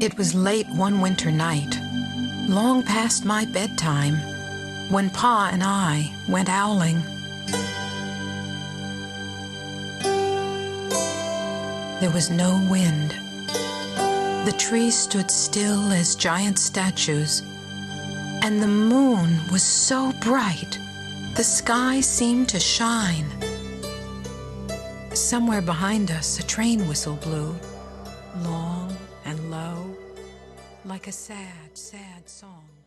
It was late one winter night, long past my bedtime, when Pa and I went owling. There was no wind. The trees stood still as giant statues, and the moon was so bright the sky seemed to shine. Somewhere behind us, a train whistle blew, long like a sad, sad song.